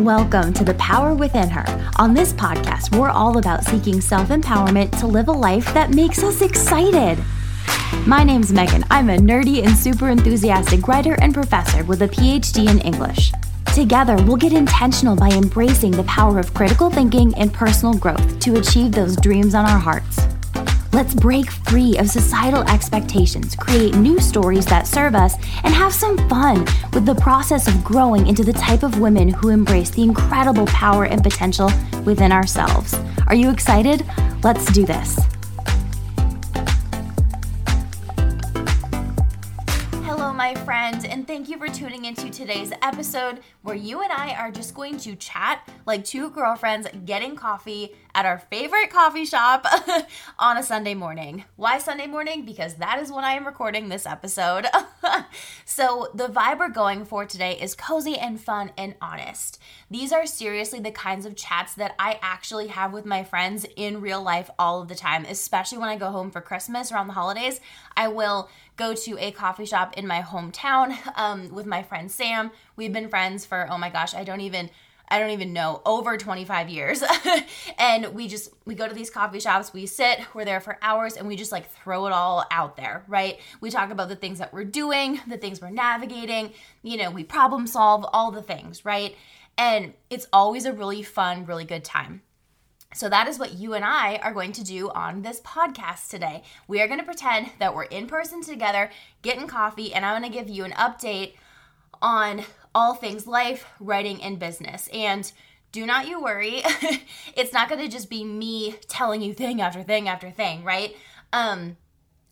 Welcome to The Power Within Her. On this podcast, we're all about seeking self empowerment to live a life that makes us excited. My name's Megan. I'm a nerdy and super enthusiastic writer and professor with a PhD in English. Together, we'll get intentional by embracing the power of critical thinking and personal growth to achieve those dreams on our hearts. Let's break free of societal expectations, create new stories that serve us, and have some fun with the process of growing into the type of women who embrace the incredible power and potential within ourselves. Are you excited? Let's do this. Hello, my friend, and thank you for tuning into today's episode where you and I are just going to chat like two girlfriends getting coffee at our favorite coffee shop on a Sunday morning. Why Sunday morning? Because that is when I am recording this episode. so, the vibe we're going for today is cozy and fun and honest. These are seriously the kinds of chats that I actually have with my friends in real life all of the time, especially when I go home for Christmas around the holidays. I will go to a coffee shop in my hometown um, with my friend Sam. We've been friends for oh my gosh, I don't even I don't even know over 25 years. and we just we go to these coffee shops, we sit, we're there for hours and we just like throw it all out there, right? We talk about the things that we're doing, the things we're navigating, you know, we problem solve all the things, right? And it's always a really fun, really good time. So, that is what you and I are going to do on this podcast today. We are going to pretend that we're in person together, getting coffee, and I'm going to give you an update on all things life, writing, and business. And do not you worry, it's not to just be me telling you thing after thing after thing, right? Um,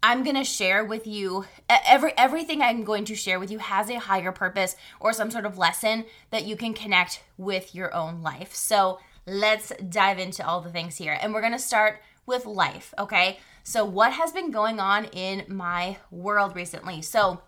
I'm going to share with you every everything I'm going to share with you has a higher purpose or some sort of lesson that you can connect with your own life. So, let's dive into all the things here. And we're going to start with life, okay? So, what has been going on in my world recently? So,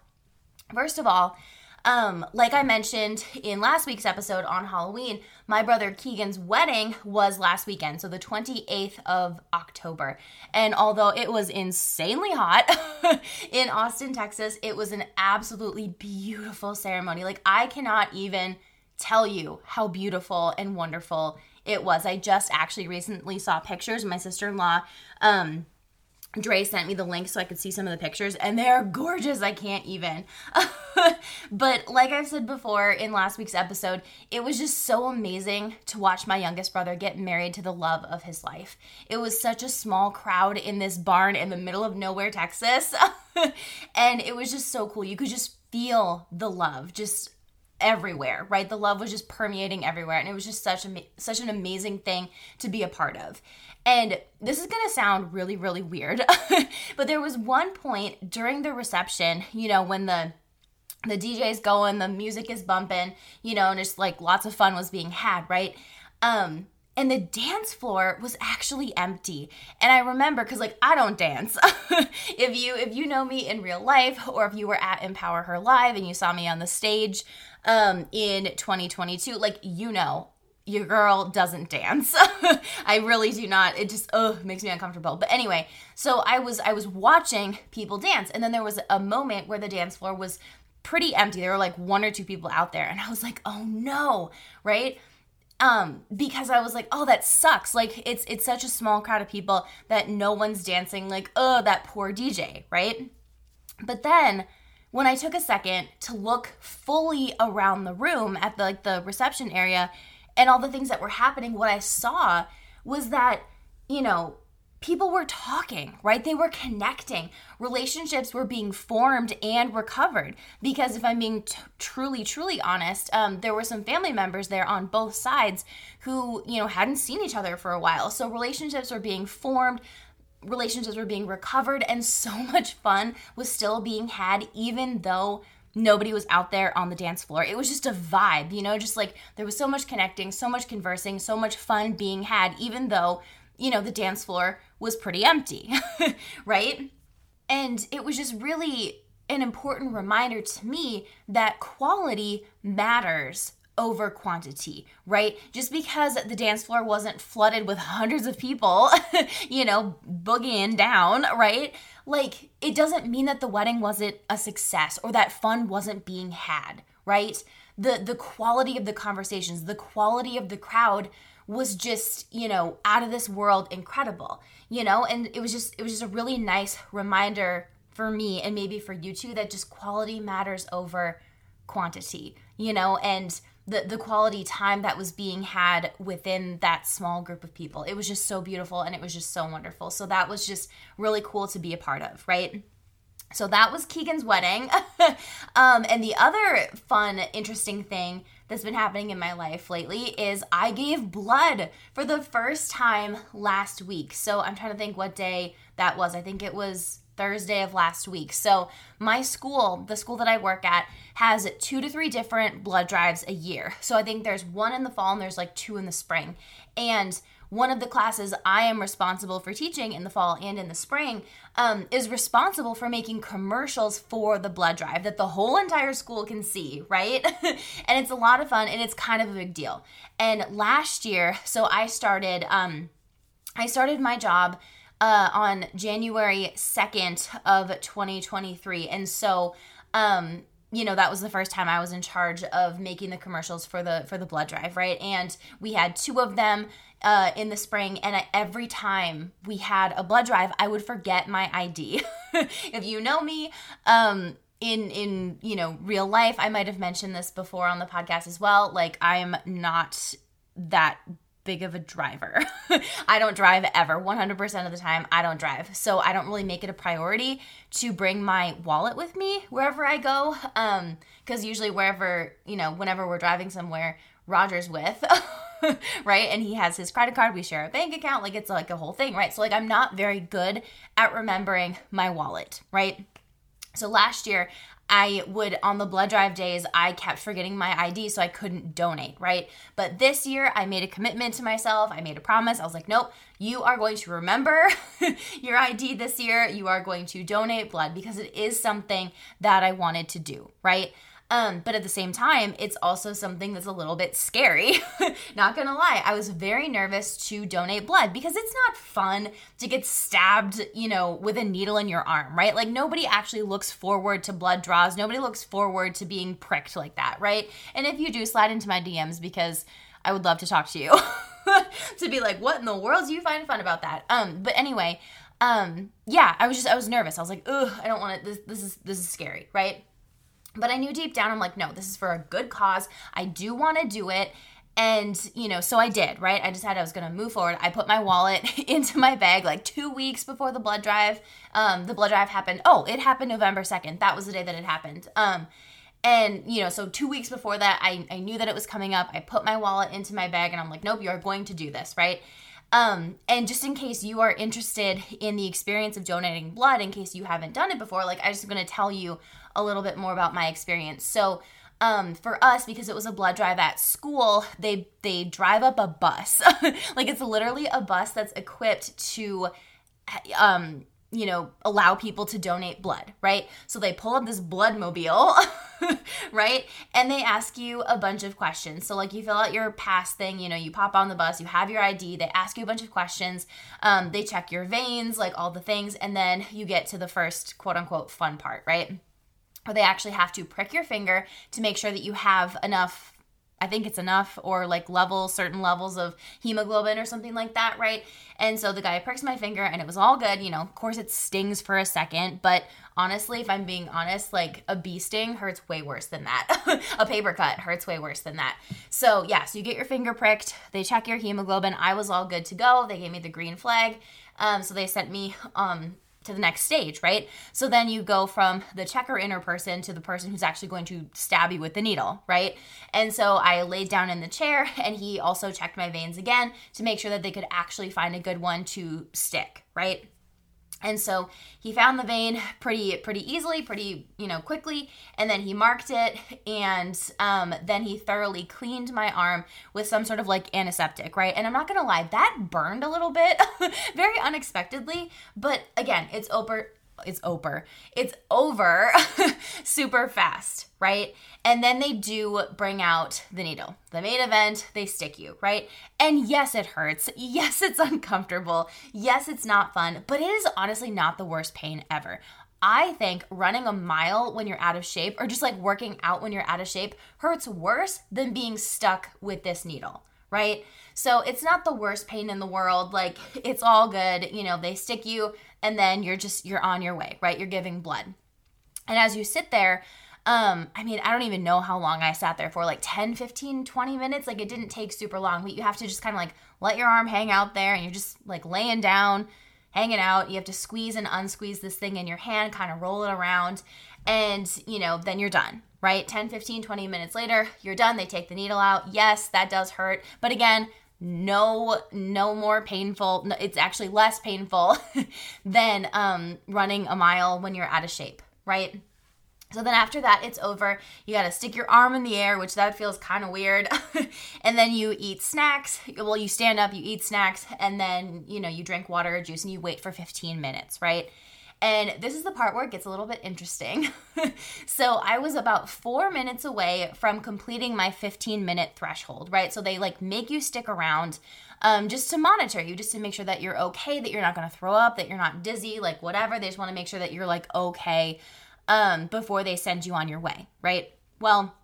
first of all, um, like I mentioned in last week's episode on Halloween, my brother Keegan's wedding was last weekend, so the 28th of October. And although it was insanely hot in Austin, Texas, it was an absolutely beautiful ceremony. Like, I cannot even tell you how beautiful and wonderful it was. I just actually recently saw pictures. My sister in law, um, Dre sent me the link so I could see some of the pictures, and they're gorgeous. I can't even. but like I've said before in last week's episode, it was just so amazing to watch my youngest brother get married to the love of his life. It was such a small crowd in this barn in the middle of nowhere, Texas. and it was just so cool. You could just feel the love just everywhere, right? The love was just permeating everywhere and it was just such a such an amazing thing to be a part of. And this is going to sound really really weird, but there was one point during the reception, you know, when the the DJ's going, the music is bumping, you know, and just like lots of fun was being had, right? Um and the dance floor was actually empty and i remember because like i don't dance if you if you know me in real life or if you were at empower her live and you saw me on the stage um in 2022 like you know your girl doesn't dance. I really do not. It just ugh makes me uncomfortable. But anyway so i was i was watching people dance and then there was a moment where the dance floor was pretty empty. There were like one or two people out there and i was like oh no right? Um because i was like oh that sucks. Like it's it's such a small crowd of people that no one's dancing. Like oh that poor dj right? But then when i took a second to look fully around the room at the like the reception area and all the things that were happening what i saw was that you know people were talking, right? They were connecting. Relationships were being formed and recovered. Because if I'm being t- truly, truly honest, um, there were some family members there on both sides who, you know, hadn't seen each other for a while. So relationships were being formed. Relationships were being recovered, and so much fun was still being had, even though nobody was out there on the dance floor. It was just a vibe, you know, just like there was so much connecting, so much conversing, so much fun being had, even though, you know, the dance floor was pretty empty, right? And it was just really an important reminder to me that quality matters over quantity, right? Just because the dance floor wasn't flooded with hundreds of people, you know, boogieing down, right? Like, it doesn't mean that the wedding wasn't a success or that fun wasn't being had, right? the the quality of the conversations, the quality of the crowd was just, you know, out of this world incredible. You know, and it was just it was just a really nice reminder for me and maybe for you too that just quality matters over quantity, you know, and the the quality time that was being had within that small group of people. It was just so beautiful and it was just so wonderful. So that was just really cool to be a part of, right? So that was Keegan's wedding. um, and the other fun, interesting thing that's been happening in my life lately is I gave blood for the first time last week. So I'm trying to think what day that was. I think it was Thursday of last week. So, my school, the school that I work at, has two to three different blood drives a year. So, I think there's one in the fall and there's like two in the spring. And one of the classes I am responsible for teaching in the fall and in the spring um, is responsible for making commercials for the blood drive that the whole entire school can see, right? and it's a lot of fun and it's kind of a big deal. And last year, so I started, um, I started my job uh, on January 2nd of 2023. And so, um, you know that was the first time I was in charge of making the commercials for the for the blood drive, right? And we had two of them uh, in the spring, and I, every time we had a blood drive, I would forget my ID. if you know me, um, in in you know real life, I might have mentioned this before on the podcast as well. Like I'm not that big of a driver. I don't drive ever. 100% of the time, I don't drive. So I don't really make it a priority to bring my wallet with me wherever I go. Um, cuz usually wherever, you know, whenever we're driving somewhere, Roger's with, right? And he has his credit card, we share a bank account, like it's like a whole thing, right? So like I'm not very good at remembering my wallet, right? So last year, I would, on the blood drive days, I kept forgetting my ID, so I couldn't donate, right? But this year, I made a commitment to myself. I made a promise. I was like, nope, you are going to remember your ID this year. You are going to donate blood because it is something that I wanted to do, right? Um, but at the same time, it's also something that's a little bit scary. not gonna lie, I was very nervous to donate blood because it's not fun to get stabbed, you know, with a needle in your arm, right? Like nobody actually looks forward to blood draws. Nobody looks forward to being pricked like that, right? And if you do, slide into my DMs because I would love to talk to you. to be like, what in the world do you find fun about that? Um, but anyway, um, yeah, I was just I was nervous. I was like, ugh, I don't want to. This this is this is scary, right? But I knew deep down, I'm like, no, this is for a good cause. I do want to do it. And, you know, so I did, right? I decided I was going to move forward. I put my wallet into my bag like two weeks before the blood drive. Um, the blood drive happened. Oh, it happened November 2nd. That was the day that it happened. Um, and, you know, so two weeks before that, I, I knew that it was coming up. I put my wallet into my bag and I'm like, nope, you're going to do this, right? Um, and just in case you are interested in the experience of donating blood, in case you haven't done it before, like I just going to tell you a little bit more about my experience. So, um, for us, because it was a blood drive at school, they they drive up a bus, like it's literally a bus that's equipped to, um, you know, allow people to donate blood, right? So they pull up this blood mobile, right? And they ask you a bunch of questions. So, like, you fill out your pass thing, you know, you pop on the bus, you have your ID, they ask you a bunch of questions, um, they check your veins, like all the things, and then you get to the first quote unquote fun part, right? Or they actually have to prick your finger to make sure that you have enough I think it's enough or like level certain levels of hemoglobin or something like that, right? And so the guy pricks my finger and it was all good, you know. Of course it stings for a second, but honestly, if I'm being honest, like a bee sting hurts way worse than that. a paper cut hurts way worse than that. So, yeah, so you get your finger pricked, they check your hemoglobin. I was all good to go. They gave me the green flag. Um, so they sent me um, to the next stage, right? So then you go from the checker inner person to the person who's actually going to stab you with the needle, right? And so I laid down in the chair and he also checked my veins again to make sure that they could actually find a good one to stick, right? And so he found the vein pretty pretty easily, pretty you know quickly, and then he marked it, and um, then he thoroughly cleaned my arm with some sort of like antiseptic, right? And I'm not gonna lie, that burned a little bit, very unexpectedly, but again, it's over it's over. It's over super fast, right? And then they do bring out the needle. The main event, they stick you, right? And yes, it hurts. Yes, it's uncomfortable. Yes, it's not fun, but it is honestly not the worst pain ever. I think running a mile when you're out of shape or just like working out when you're out of shape hurts worse than being stuck with this needle, right? So it's not the worst pain in the world. Like it's all good. You know, they stick you and then you're just you're on your way, right? You're giving blood. And as you sit there, um, I mean, I don't even know how long I sat there for, like 10, 15, 20 minutes. Like it didn't take super long, but you have to just kind of like let your arm hang out there and you're just like laying down, hanging out. You have to squeeze and unsqueeze this thing in your hand, kind of roll it around, and you know, then you're done, right? 10, 15, 20 minutes later, you're done. They take the needle out. Yes, that does hurt. But again, no no more painful it's actually less painful than um, running a mile when you're out of shape right so then after that, it's over. You got to stick your arm in the air, which that feels kind of weird. and then you eat snacks. Well, you stand up, you eat snacks, and then, you know, you drink water or juice and you wait for 15 minutes, right? And this is the part where it gets a little bit interesting. so I was about four minutes away from completing my 15 minute threshold, right? So they like make you stick around um, just to monitor you, just to make sure that you're okay, that you're not gonna throw up, that you're not dizzy, like whatever. They just wanna make sure that you're like okay um, before they send you on your way, right? Well,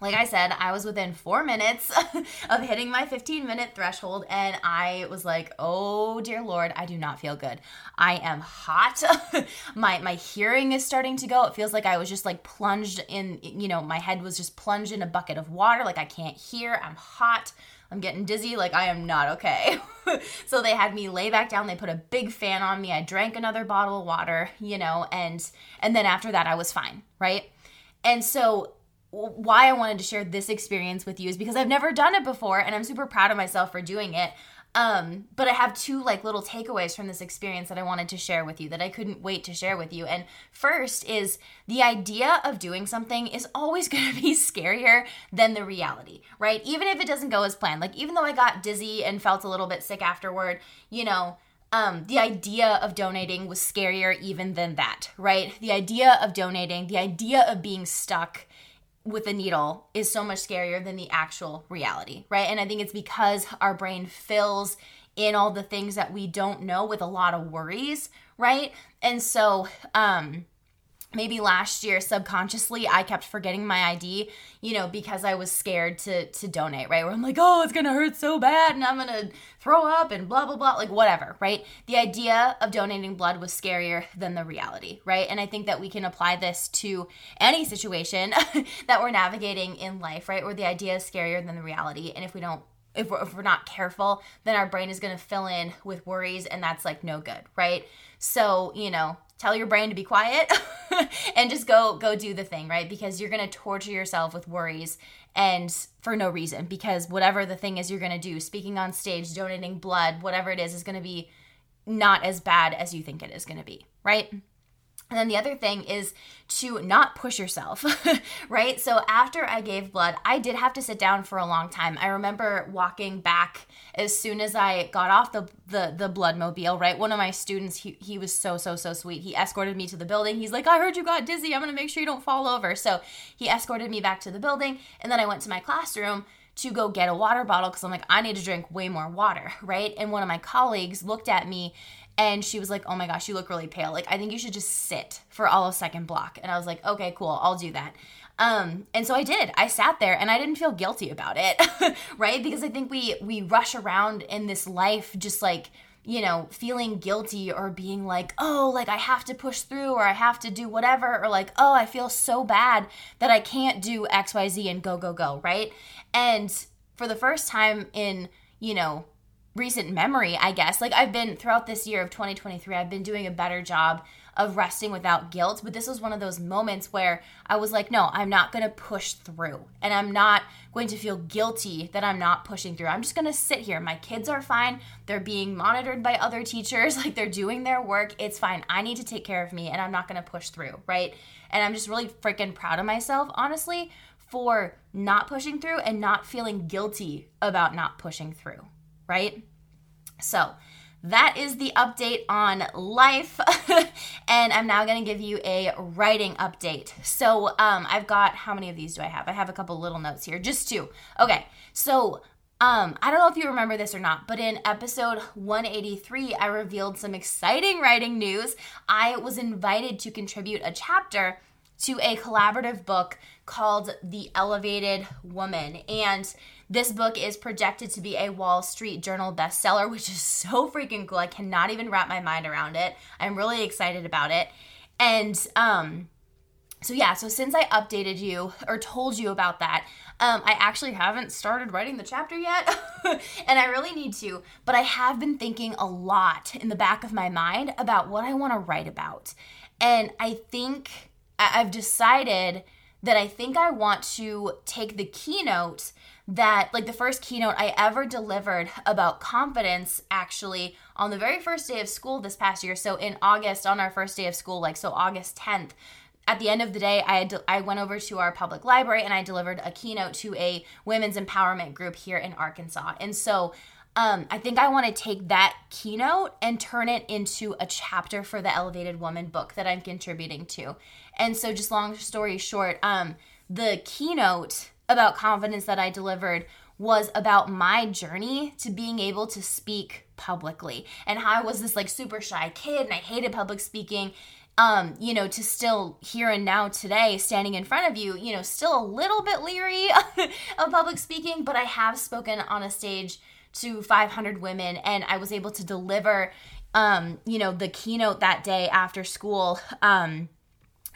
like I said, I was within four minutes of hitting my 15 minute threshold, and I was like, oh dear Lord, I do not feel good. I am hot. my my hearing is starting to go. It feels like I was just like plunged in, you know, my head was just plunged in a bucket of water. Like I can't hear. I'm hot. I'm getting dizzy. Like I am not okay. so they had me lay back down. They put a big fan on me. I drank another bottle of water, you know, and and then after that I was fine, right? And so why I wanted to share this experience with you is because I've never done it before and I'm super proud of myself for doing it. Um, but I have two like little takeaways from this experience that I wanted to share with you that I couldn't wait to share with you. And first is the idea of doing something is always going to be scarier than the reality, right? Even if it doesn't go as planned. Like even though I got dizzy and felt a little bit sick afterward, you know, um, the idea of donating was scarier even than that, right? The idea of donating, the idea of being stuck with a needle is so much scarier than the actual reality, right? And I think it's because our brain fills in all the things that we don't know with a lot of worries, right? And so, um, maybe last year subconsciously I kept forgetting my ID, you know, because I was scared to to donate, right? Where I'm like, "Oh, it's to hurt so bad and I'm to throw up and blah blah blah, like whatever, right? The idea of donating blood was scarier than the reality, right? And I think that we can apply this to any situation that we're navigating in life, right? Where the idea is scarier than the reality, and if we don't if we're, if we're not careful, then our brain is going to fill in with worries, and that's like no good, right? So, you know, tell your brain to be quiet and just go go do the thing right? Because you're going to torture yourself with worries and for no reason because whatever the thing is you're going to do speaking on stage donating blood whatever it is is going to be not as bad as you think it is going to be right and then the other thing is to not push yourself, right? So after I gave blood, I did have to sit down for a long time. I remember walking back as soon as I got off the the, the blood mobile, right? One of my students, he, he was so, so, so sweet. He escorted me to the building. He's like, I heard you got dizzy. I'm gonna make sure you don't fall over. So he escorted me back to the building. And then I went to my classroom to go get a water bottle because I'm like, I need to drink way more water, right? And one of my colleagues looked at me and she was like, "Oh my gosh, you look really pale. Like I think you should just sit for all of second block." And I was like, "Okay, cool. I'll do that." Um, and so I did. I sat there and I didn't feel guilty about it, right? Because I think we we rush around in this life just like you know, feeling guilty or being like, oh, like I have to push through or I have to do whatever, or like, oh, I feel so bad that I can't do XYZ and go, go, go, right? And for the first time in, you know, recent memory, I guess. Like I've been throughout this year of 2023, I've been doing a better job of resting without guilt, but this was one of those moments where I was like, no, I'm not going to push through. And I'm not going to feel guilty that I'm not pushing through. I'm just going to sit here. My kids are fine. They're being monitored by other teachers, like they're doing their work. It's fine. I need to take care of me and I'm not going to push through, right? And I'm just really freaking proud of myself, honestly, for not pushing through and not feeling guilty about not pushing through right? So, that is the update on life. and I'm now going to give you a writing update. So, um, I've got how many of these do I have? I have a couple little notes here, just two. Okay, so Um, I don't know if you remember this or not, but in episode 183, I revealed some exciting writing news. I was invited to contribute a chapter to a collaborative book called The Elevated Woman. And this book is projected to be a Wall Street Journal bestseller, which is so freaking cool. I cannot even wrap my mind around it. I'm really excited about it. And um so yeah, so since I updated you or told you about that, um, I actually haven't started writing the chapter yet, and I really need to. But I have been thinking a lot in the back of my mind about what I want to write about, and I think I've decided that I think I want to take the keynote that like the first keynote I ever delivered about confidence actually on the very first day of school this past year. So in August on our first day of school, like so August 10th, at the end of the day, I had, I went over to our public library and I delivered a keynote to a women's empowerment group here in Arkansas. And so um, I think I want to take that keynote and turn it into a chapter for the Elevated Woman book that I'm contributing to. And so, just long story short, um, the keynote about confidence that I delivered was about my journey to being able to speak publicly and how I was this like super shy kid and I hated public speaking um, you know, to still here and now today, standing in front of you, you know, still a little bit leery of public speaking, but I have spoken on a stage to 500 women and I was able to deliver, um, you know, the keynote that day after school. Um,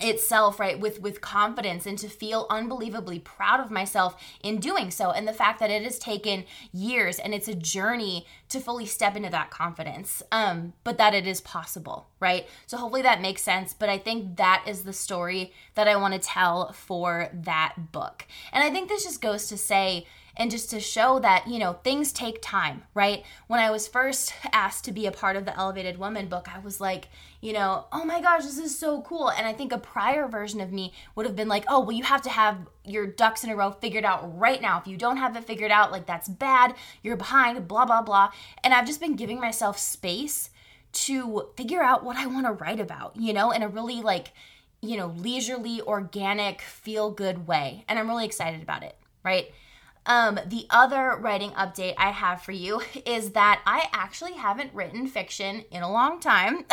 itself right with with confidence and to feel unbelievably proud of myself in doing so. And the fact that it has taken years and it's a journey to fully step into that confidence um but that it is possible right? So hopefully that makes sense but i think that is the story that i want to tell for that book. And i think this just goes to say and just to show that, you know, things take time, right? When I was first asked to be a part of the Elevated Woman book, I was like, you know, oh my gosh, this is so cool. And I think a prior version of me would have been like, oh, well, you have to have your ducks in a row figured out right now. If you don't have it figured out, like that's bad, you're behind, blah, blah, blah. And I've just been giving myself space to figure out what I want to write about, you know, in a really like, you know, leisurely, organic, feel good way. And I'm really excited about it, right? Um, the other writing update I have for you is that I actually haven't written fiction in a long time.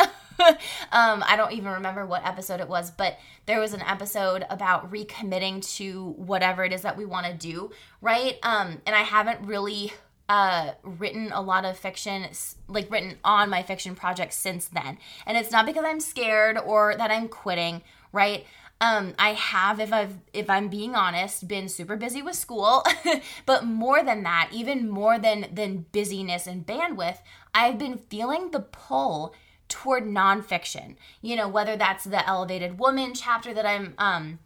um, I don't even remember what episode it was, but there was an episode about recommitting to whatever it is that we want to do, right? Um, and I haven't really uh, written a lot of fiction, like written on my fiction projects since then. And it's not because I'm scared or that I'm quitting, right? Um, I have, if I've if I'm being honest, been super busy with school, but more than that, even more than than busyness and bandwidth, I've been feeling the pull toward nonfiction. You know, whether that's the elevated woman chapter that I'm um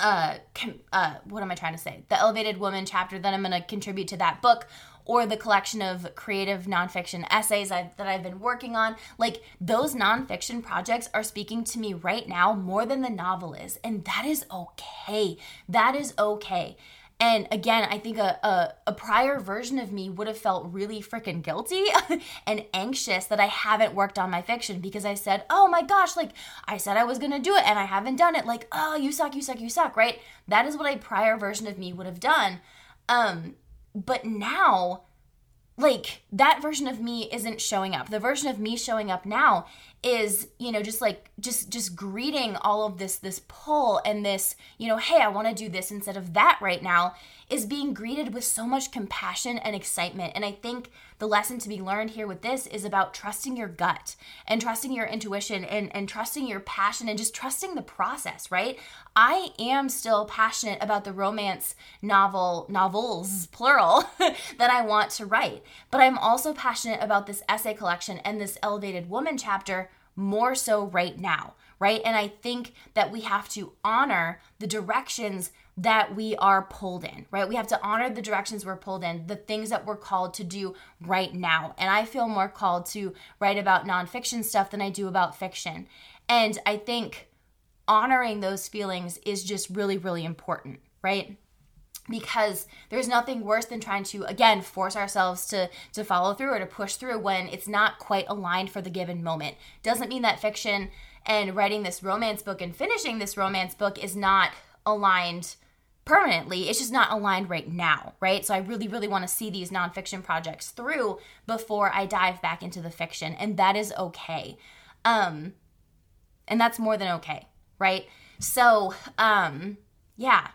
uh, com- uh what am I trying to say? The elevated woman chapter that I'm going to contribute to that book or the collection of creative nonfiction essays I've, that I've been working on. Like those nonfiction projects are speaking to me right now more than the novel is. And that is okay. That is okay. And again, I think a, a, a, prior version of me would have felt really freaking guilty and anxious that I haven't worked on my fiction because I said, oh my gosh, like I said I was gonna do it and I haven't done it. Like, oh, you suck, you suck, you suck, right? That is what a prior version of me would have done. Um, but now, like that version of me isn't showing up. The version of me showing up now is, you know, just like just just greeting all of this this pull and this, you know, hey, I want to do this instead of that right now is being greeted with so much compassion and excitement. And I think the lesson to be learned here with this is about trusting your gut and trusting your intuition and, and trusting your passion and just trusting the process, right? I am still passionate about the romance novel, novels, plural, that I want to write. But I'm also passionate about this essay collection and this elevated woman chapter more so right now, right? And I think that we have to honor the directions that we are pulled in, right? We have to honor the directions we're pulled in, the things that we're called to do right now. And I feel more called to write about nonfiction stuff than I do about fiction. And I think honoring those feelings is just really, really important, right? Because there's nothing worse than trying to again force ourselves to to follow through or to push through when it's not quite aligned for the given moment doesn't mean that fiction and writing this romance book and finishing this romance book is not aligned permanently. It's just not aligned right now, right? So I really, really want to see these nonfiction projects through before I dive back into the fiction, and that is okay. Um, and that's more than okay, right? So, um, yeah,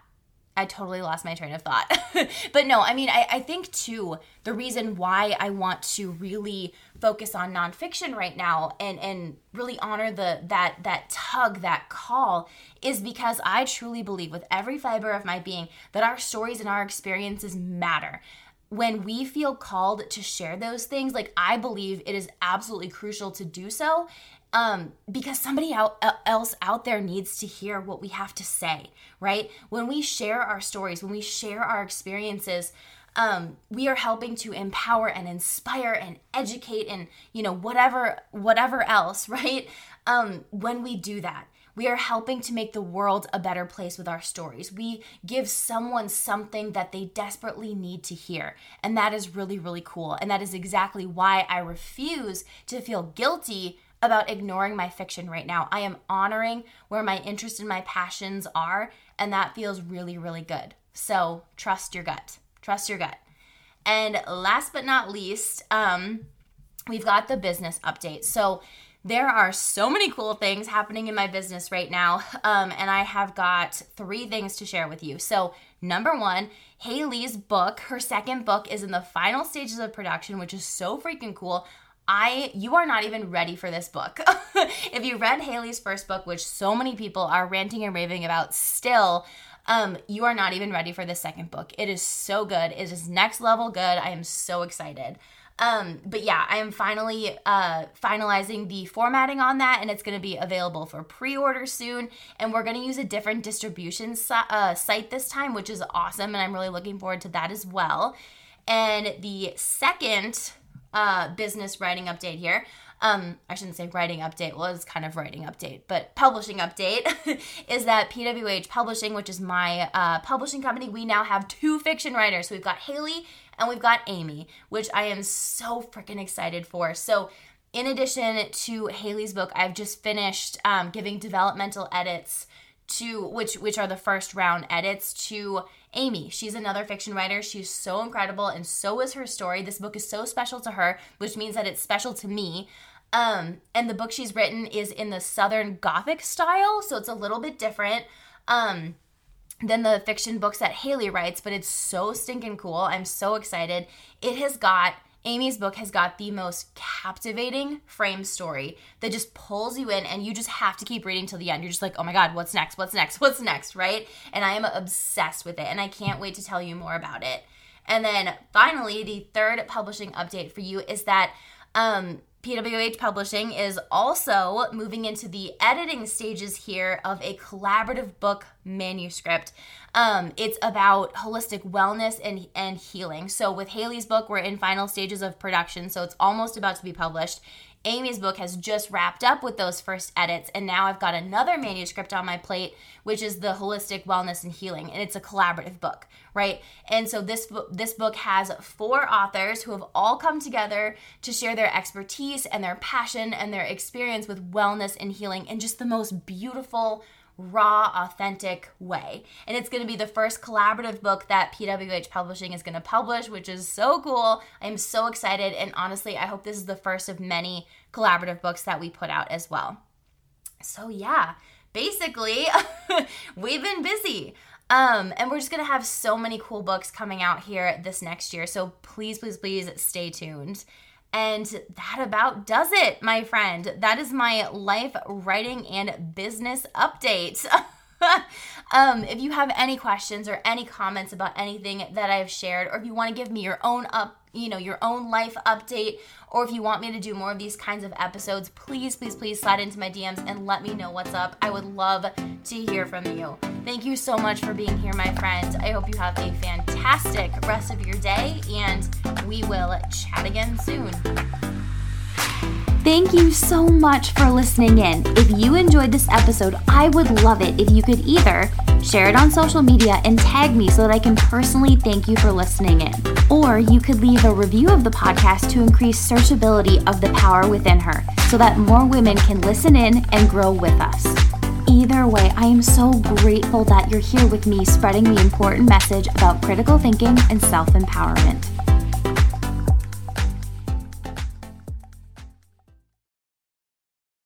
I totally lost my train of thought. but no, I mean, I, I think too, the reason why I want to really focus on nonfiction right now and, and really honor the that that tug, that call, is because I truly believe with every fiber of my being that our stories and our experiences matter when we feel called to share those things, like I believe it is absolutely crucial to do so um, because somebody else out there needs to hear what we have to say, right? When we share our stories, when we share our experiences, um, we are helping to empower and inspire and educate and you know whatever whatever else, right? Um, when we do that, we are helping to make the world a better place with our stories. We give someone something that they desperately need to hear. And that is really, really cool. And that is exactly why I refuse to feel guilty about ignoring my fiction right now. I am honoring where my interest and my passions are, and that feels really, really good. So trust your gut. Trust your gut. And last but not least, um, we've got the business update. So there are so many cool things happening in my business right now, um, and I have got three things to share with you. So, number one, Haley's book, her second book, is in the final stages of production, which is so freaking cool. I you are not even ready for this book. if you read Haley's first book, which so many people are ranting and raving about still, um, you are not even ready for the second book. It is so good. It is next level good. I am so excited. Um, but yeah, I am finally uh, finalizing the formatting on that, and it's going to be available for pre-order soon. And we're going to use a different distribution si- uh, site this time, which is awesome, and I'm really looking forward to that as well. And the second uh, business writing update here. Um, I shouldn't say writing update, well, it's kind of writing update, but publishing update is that PWH Publishing, which is my uh, publishing company, we now have two fiction writers. So we've got Haley and we've got Amy, which I am so freaking excited for. So, in addition to Haley's book, I've just finished um, giving developmental edits to which which are the first round edits to Amy. She's another fiction writer. She's so incredible and so is her story. This book is so special to her, which means that it's special to me. Um, and the book she's written is in the Southern Gothic style, so it's a little bit different um, than the fiction books that Haley writes, but it's so stinking cool. I'm so excited. It has got Amy's book has got the most captivating frame story that just pulls you in and you just have to keep reading till the end. You're just like, oh my God, what's next? What's next? What's next? Right? And I am obsessed with it and I can't wait to tell you more about it. And then finally, the third publishing update for you is that um, PWH Publishing is also moving into the editing stages here of a collaborative book manuscript. Um, it's about holistic wellness and, and healing. So, with Haley's book, we're in final stages of production, so it's almost about to be published. Amy's book has just wrapped up with those first edits, and now I've got another manuscript on my plate, which is the holistic wellness and healing, and it's a collaborative book, right? And so this this book has four authors who have all come together to share their expertise and their passion and their experience with wellness and healing in just the most beautiful raw, authentic way. And it's going to be the first collaborative book that PWH Publishing is going to publish, which is so cool. I'm so excited. And honestly, I hope this is the first of many collaborative books that we put out as well. So, yeah, basically, we've been busy. Um, and we're just gonna have so many cool books coming out here this next year. So please, please, please stay tuned. And that about does it, my friend. That is my life writing and business update. um, if you have any questions or any comments about anything that I've shared, or if you want to give me your own up, you know, your own life update, or if you want me to do more of these kinds of episodes, please, please, please slide into my DMs and let me know what's up. I would love to hear from you. Thank you so much for being here, my friend. I hope you have a fantastic rest of your day, and we will chat again soon. Thank you so much for listening in. If you enjoyed this episode, I would love it if you could either share it on social media and tag me so that I can personally thank you for listening in. Or you could leave a review of the podcast to increase searchability of the power within her so that more women can listen in and grow with us. Either way, I am so grateful that you're here with me spreading the important message about critical thinking and self empowerment.